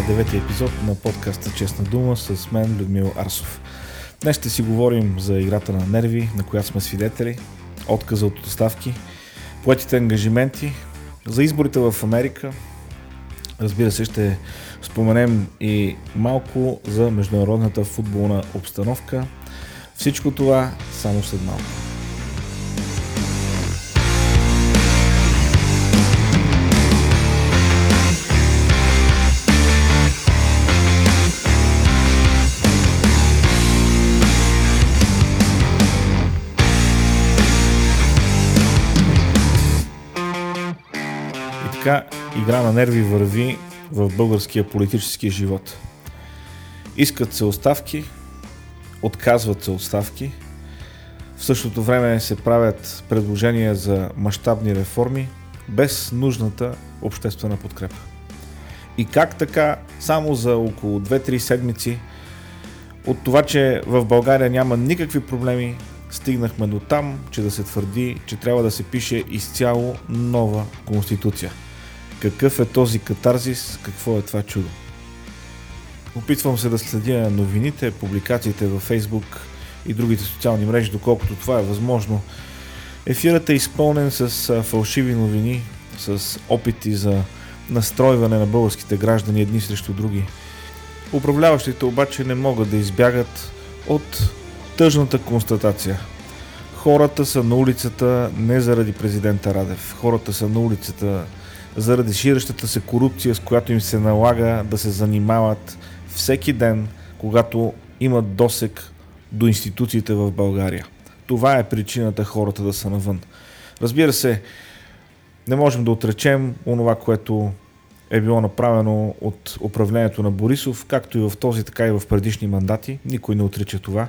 Е девети епизод на подкаста Честна дума с мен Людмил Арсов. Днес ще си говорим за играта на нерви, на която сме свидетели, отказа от доставки, поетите ангажименти, за изборите в Америка. Разбира се, ще споменем и малко за международната футболна обстановка. Всичко това само след малко. Така игра на нерви върви в българския политически живот. Искат се оставки, отказват се оставки, в същото време се правят предложения за мащабни реформи без нужната обществена подкрепа. И как така, само за около 2-3 седмици, от това, че в България няма никакви проблеми, стигнахме до там, че да се твърди, че трябва да се пише изцяло нова конституция – какъв е този катарзис? Какво е това чудо? Опитвам се да следя новините, публикациите във Facebook и другите социални мрежи, доколкото това е възможно. Ефирът е изпълнен с фалшиви новини, с опити за настройване на българските граждани едни срещу други. Управляващите обаче не могат да избягат от тъжната констатация. Хората са на улицата не заради президента Радев. Хората са на улицата заради ширещата се корупция, с която им се налага да се занимават всеки ден, когато имат досек до институциите в България. Това е причината хората да са навън. Разбира се, не можем да отречем онова, което е било направено от управлението на Борисов, както и в този, така и в предишни мандати. Никой не отрича това.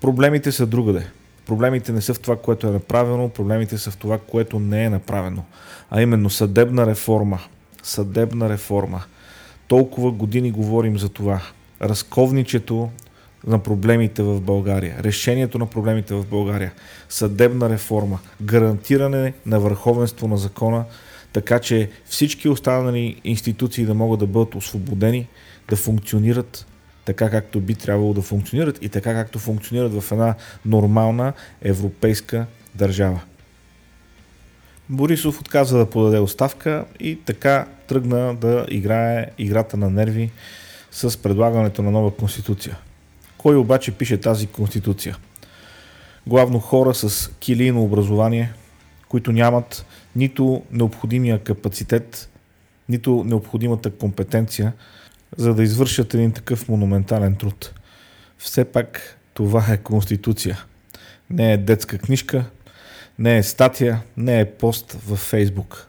Проблемите са другаде. Проблемите не са в това, което е направено, проблемите са в това, което не е направено. А именно съдебна реформа. Съдебна реформа. Толкова години говорим за това. Разковничето на проблемите в България, решението на проблемите в България, съдебна реформа, гарантиране на върховенство на закона, така че всички останали институции да могат да бъдат освободени, да функционират така както би трябвало да функционират и така както функционират в една нормална европейска държава. Борисов отказа да подаде оставка и така тръгна да играе играта на нерви с предлагането на нова конституция. Кой обаче пише тази конституция? Главно хора с килийно образование, които нямат нито необходимия капацитет, нито необходимата компетенция за да извършат един такъв монументален труд. Все пак това е конституция. Не е детска книжка, не е статия, не е пост във Фейсбук.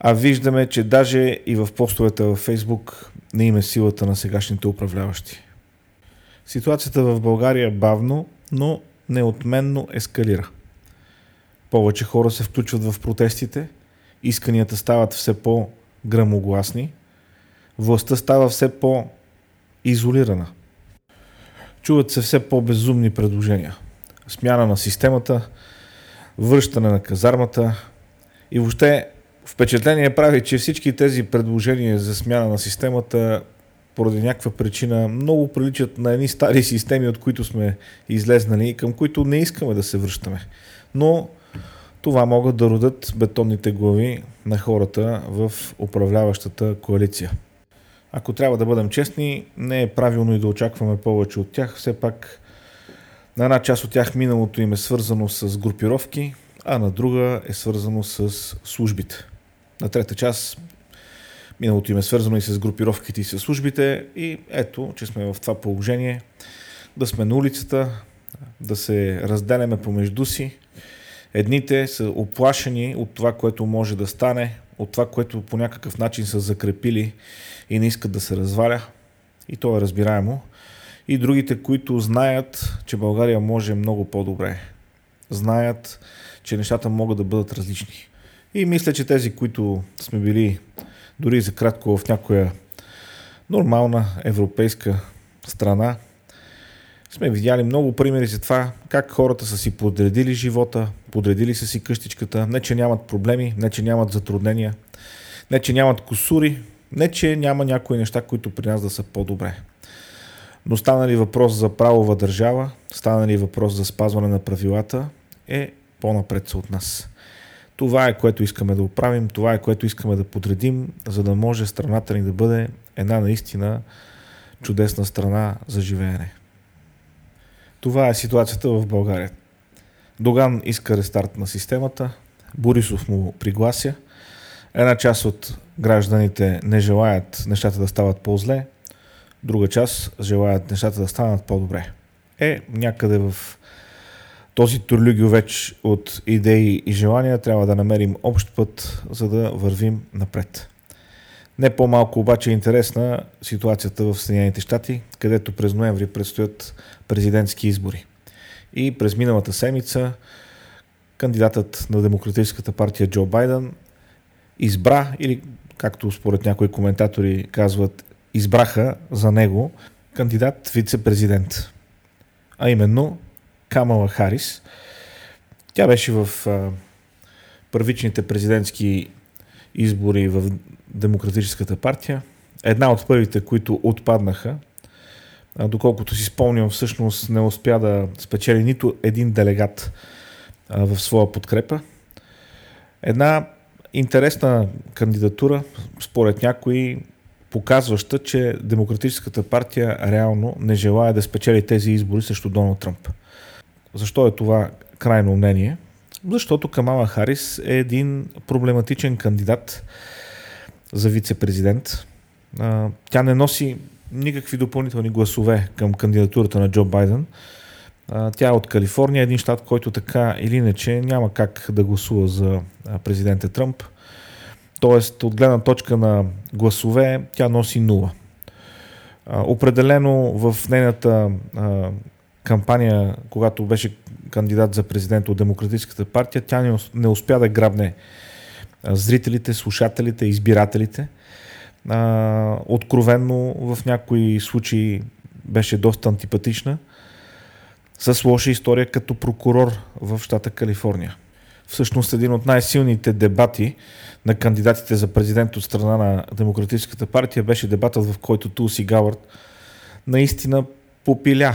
А виждаме, че даже и в постовете във Фейсбук не има силата на сегашните управляващи. Ситуацията в България бавно, но неотменно ескалира. Повече хора се включват в протестите, исканията стават все по-грамогласни – властта става все по-изолирана. Чуват се все по-безумни предложения. Смяна на системата, връщане на казармата и въобще впечатление прави, че всички тези предложения за смяна на системата поради някаква причина много приличат на едни стари системи, от които сме излезнали и към които не искаме да се връщаме. Но това могат да родят бетонните глави на хората в управляващата коалиция. Ако трябва да бъдем честни, не е правилно и да очакваме повече от тях. Все пак на една част от тях миналото им е свързано с групировки, а на друга е свързано с службите. На трета част миналото им е свързано и с групировките и с службите и ето, че сме в това положение да сме на улицата, да се разделяме помежду си. Едните са оплашени от това, което може да стане, от това, което по някакъв начин са закрепили и не искат да се разваля. И то е разбираемо. И другите, които знаят, че България може много по-добре. Знаят, че нещата могат да бъдат различни. И мисля, че тези, които сме били дори за кратко в някоя нормална европейска страна, сме видяли много примери за това как хората са си подредили живота, подредили са си къщичката, не че нямат проблеми, не че нямат затруднения, не че нямат косури, Не, че няма някои неща, които при нас да са по-добре. Но стана ли въпрос за правова държава, стана ли въпрос за спазване на правилата, е по-напред са от нас. Това е което искаме да оправим, това е което искаме да подредим, за да може страната ни да бъде една наистина чудесна страна за живеене. Това е ситуацията в България. Доган иска рестарт на системата, Борисов му приглася, една част от гражданите не желаят нещата да стават по-зле, друга част желаят нещата да станат по-добре. Е, някъде в този турлюгиовеч от идеи и желания трябва да намерим общ път, за да вървим напред. Не по-малко обаче е интересна ситуацията в Съединените щати, където през ноември предстоят президентски избори. И през миналата седмица кандидатът на Демократическата партия Джо Байден избра, или както според някои коментатори казват, избраха за него кандидат вице-президент. А именно Камала Харис. Тя беше в първичните президентски избори в Демократическата партия. Една от първите, които отпаднаха, доколкото си спомням, всъщност не успя да спечели нито един делегат в своя подкрепа. Една интересна кандидатура, според някои, показваща, че Демократическата партия реално не желая да спечели тези избори срещу Доналд Тръмп. Защо е това крайно мнение? Защото Камала Харис е един проблематичен кандидат за вице-президент. Тя не носи никакви допълнителни гласове към кандидатурата на Джо Байден. Тя е от Калифорния, един щат, който така или иначе няма как да гласува за президента Тръмп. Тоест, от гледна точка на гласове, тя носи нула. Определено в нейната кампания, когато беше кандидат за президент от Демократическата партия, тя не успя да грабне зрителите, слушателите, избирателите. Откровенно в някои случаи беше доста антипатична, с лоша история като прокурор в щата Калифорния. Всъщност един от най-силните дебати на кандидатите за президент от страна на Демократическата партия беше дебатът, в който Тулси Гауърд наистина попиля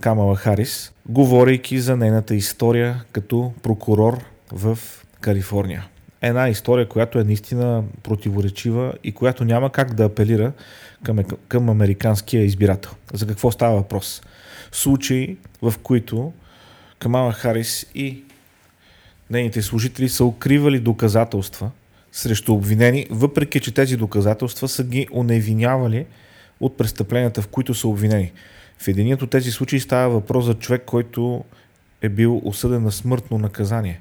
Камала Харис, говорейки за нейната история като прокурор в Калифорния. Една история, която е наистина противоречива и която няма как да апелира към, към американския избирател. За какво става въпрос? Случаи, в които Камала Харис и нейните служители са укривали доказателства срещу обвинени, въпреки че тези доказателства са ги оневинявали от престъпленията, в които са обвинени. В единият от тези случаи става въпрос за човек, който е бил осъден на смъртно наказание.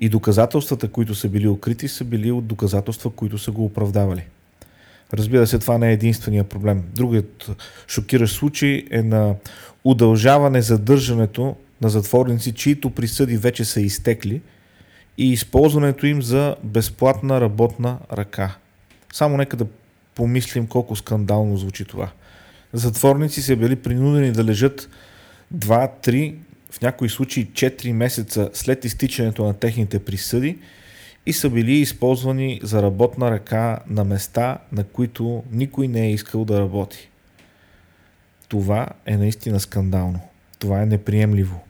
И доказателствата, които са били укрити, са били от доказателства, които са го оправдавали. Разбира се, това не е единствения проблем. Другият шокиращ случай е на удължаване задържането на затворници, чието присъди вече са изтекли и използването им за безплатна работна ръка. Само нека да помислим колко скандално звучи това затворници са били принудени да лежат 2-3, в някои случаи 4 месеца след изтичането на техните присъди и са били използвани за работна ръка на места, на които никой не е искал да работи. Това е наистина скандално. Това е неприемливо.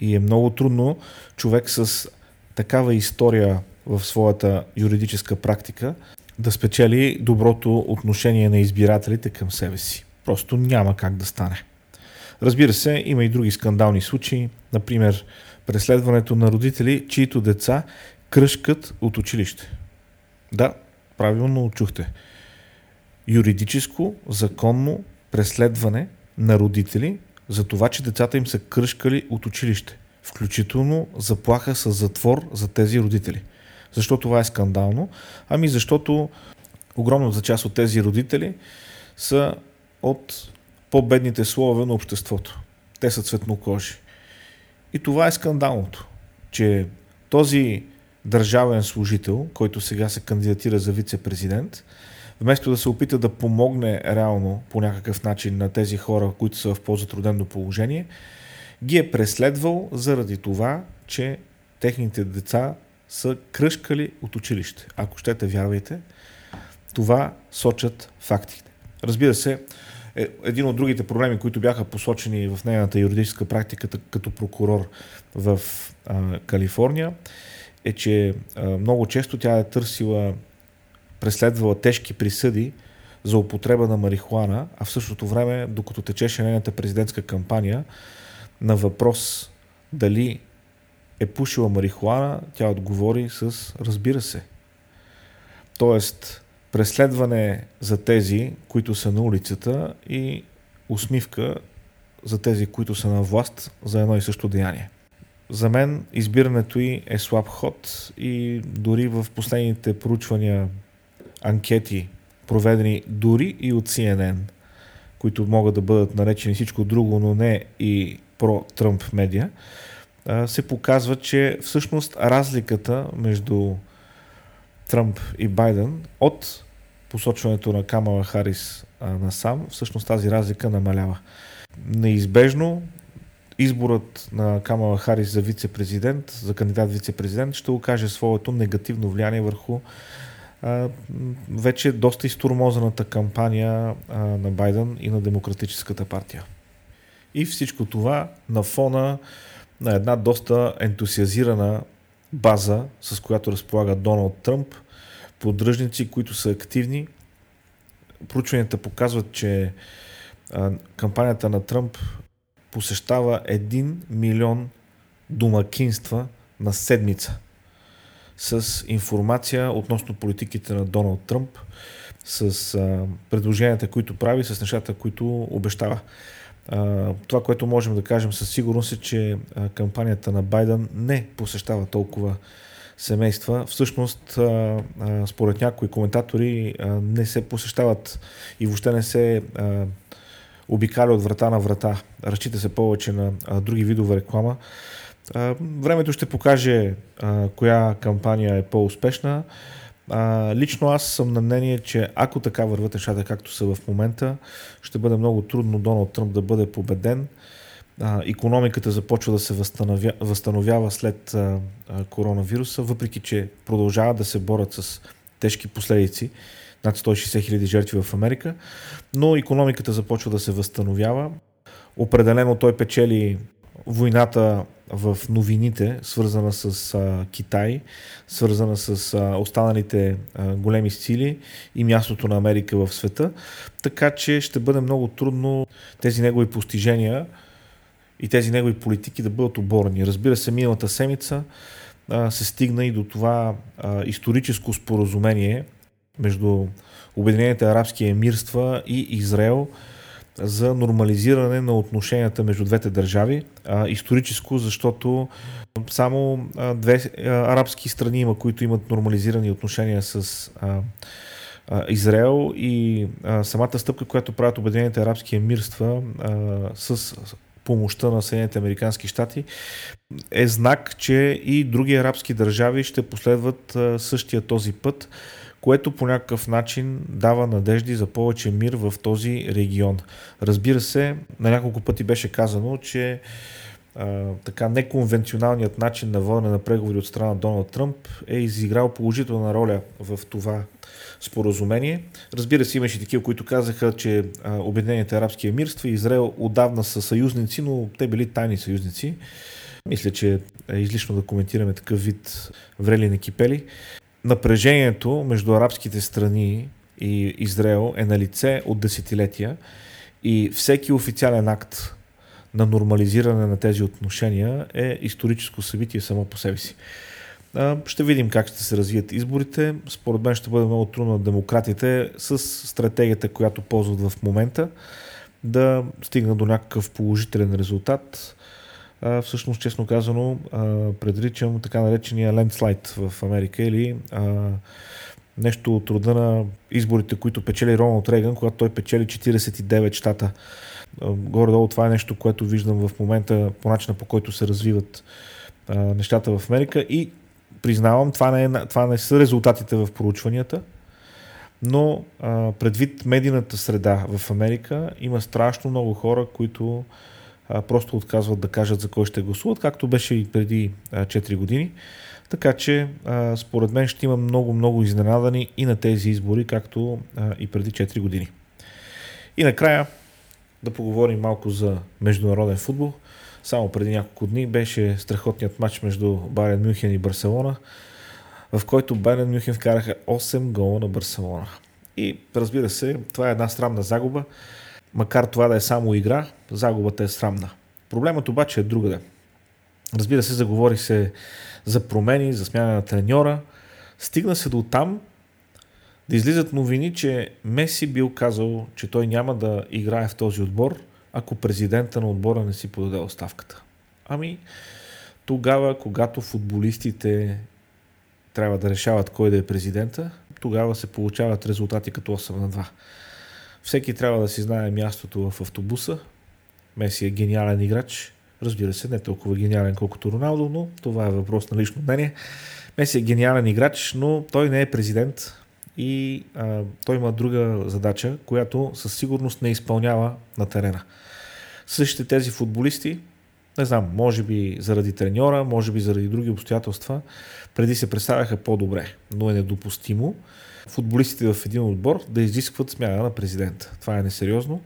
И е много трудно човек с такава история в своята юридическа практика да спечели доброто отношение на избирателите към себе си. Просто няма как да стане. Разбира се, има и други скандални случаи, например преследването на родители, чието деца кръшкат от училище. Да, правилно чухте. Юридическо, законно преследване на родители за това, че децата им са кръшкали от училище. Включително заплаха с затвор за тези родители. Защо това е скандално? Ами защото огромната част от тези родители са от по-бедните слове на обществото. Те са цветнокожи. И това е скандалното, че този държавен служител, който сега се кандидатира за вице-президент, вместо да се опита да помогне реално по някакъв начин на тези хора, които са в по-затруднено положение, ги е преследвал заради това, че техните деца са кръшкали от училище. Ако щете, вярвайте, Това сочат фактите. Разбира се, е, един от другите проблеми, които бяха посочени в нейната юридическа практика като прокурор в а, Калифорния, е, че а, много често тя е търсила, преследвала тежки присъди за употреба на марихуана, а в същото време, докато течеше нейната президентска кампания, на въпрос дали е пушила марихуана, тя отговори с разбира се. Тоест, преследване за тези, които са на улицата и усмивка за тези, които са на власт за едно и също деяние. За мен избирането й е слаб ход и дори в последните проучвания, анкети, проведени дори и от CNN, които могат да бъдат наречени всичко друго, но не и про-Тръмп медиа, се показва, че всъщност разликата между Тръмп и Байден от посочването на Камала Харис насам, всъщност тази разлика намалява. Неизбежно изборът на Камала Харис за вице-президент, за кандидат вице-президент, ще окаже своето негативно влияние върху а, вече доста изтурмозаната кампания а, на Байден и на Демократическата партия. И всичко това на фона на една доста ентусиазирана база, с която разполага Доналд Тръмп, поддръжници, които са активни. Проучванията показват, че кампанията на Тръмп посещава 1 милион домакинства на седмица с информация относно политиките на Доналд Тръмп, с предложенията, които прави, с нещата, които обещава. Това, което можем да кажем със сигурност е, че кампанията на Байден не посещава толкова семейства. Всъщност, според някои коментатори, не се посещават и въобще не се обикаля от врата на врата. Разчита се повече на други видове реклама. Времето ще покаже коя кампания е по-успешна. А, лично аз съм на мнение, че ако така върват нещата както са в момента, ще бъде много трудно Доналд Тръмп да бъде победен. А, економиката започва да се възстановя, възстановява след а, а, коронавируса, въпреки че продължават да се борят с тежки последици. Над 160 хиляди жертви в Америка, но економиката започва да се възстановява. Определено той печели войната в новините, свързана с а, Китай, свързана с а, останалите а, големи сили и мястото на Америка в света. Така че ще бъде много трудно тези негови постижения и тези негови политики да бъдат оборни. Разбира се, миналата седмица се стигна и до това а, историческо споразумение между Обединените арабски емирства и Израел – за нормализиране на отношенията между двете държави. Историческо, защото само две арабски страни има, които имат нормализирани отношения с Израел и самата стъпка, която правят Обединените арабски емирства с помощта на Съединените Американски щати е знак, че и други арабски държави ще последват същия този път което по някакъв начин дава надежди за повече мир в този регион. Разбира се, на няколко пъти беше казано, че а, така неконвенционалният начин на водене на преговори от страна на Доналд Тръмп е изиграл положителна роля в това споразумение. Разбира се, имаше такива, които казаха, че а, Обединените арабски емирства и Израел отдавна са съюзници, но те били тайни съюзници. Мисля, че е излишно да коментираме такъв вид врели на кипели напрежението между арабските страни и Израел е на лице от десетилетия и всеки официален акт на нормализиране на тези отношения е историческо събитие само по себе си. Ще видим как ще се развият изборите. Според мен ще бъде много трудно на демократите с стратегията, която ползват в момента, да стигнат до някакъв положителен резултат всъщност, честно казано, предричам така наречения лендслайд в Америка или нещо от рода на изборите, които печели Роналд Рейган, когато той печели 49 щата. Горе-долу това е нещо, което виждам в момента по начина по който се развиват нещата в Америка и признавам, това не, е, това не са резултатите в проучванията, но а, предвид медийната среда в Америка има страшно много хора, които просто отказват да кажат за кой ще гласуват, както беше и преди а, 4 години. Така че, според мен ще има много-много изненадани и на тези избори, както и преди 4 години. И накрая да поговорим малко за международен футбол. Само преди няколко дни беше страхотният матч между Байерн Мюнхен и Барселона, в който Байерн Мюнхен вкараха 8 гола на Барселона. И разбира се, това е една срамна загуба. Макар това да е само игра, загубата е срамна. Проблемът обаче е другаде. Разбира се, заговори се за промени, за смяна на треньора. Стигна се до там да излизат новини, че Меси бил казал, че той няма да играе в този отбор, ако президента на отбора не си подаде оставката. Ами, тогава, когато футболистите трябва да решават кой да е президента, тогава се получават резултати като 8 на 2. Всеки трябва да си знае мястото в автобуса. Меси е гениален играч. Разбира се, не толкова гениален колкото Роналдо, но това е въпрос на лично мнение. Меси е гениален играч, но той не е президент и а, той има друга задача, която със сигурност не изпълнява на терена. Същите тези футболисти, не знам, може би заради треньора, може би заради други обстоятелства, преди се представяха по-добре, но е недопустимо футболистите в един отбор да изискват смяна на президента. Това е несериозно.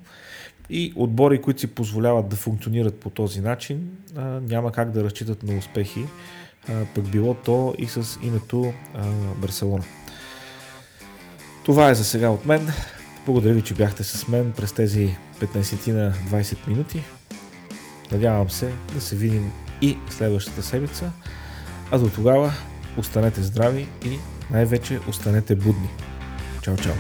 И отбори, които си позволяват да функционират по този начин, няма как да разчитат на успехи, пък било то и с името Барселона. Това е за сега от мен. Благодаря ви, че бяхте с мен през тези 15 на 20 минути. Надявам се да се видим и следващата седмица. А до тогава останете здрави и най-вече останете будни. Чао, чао!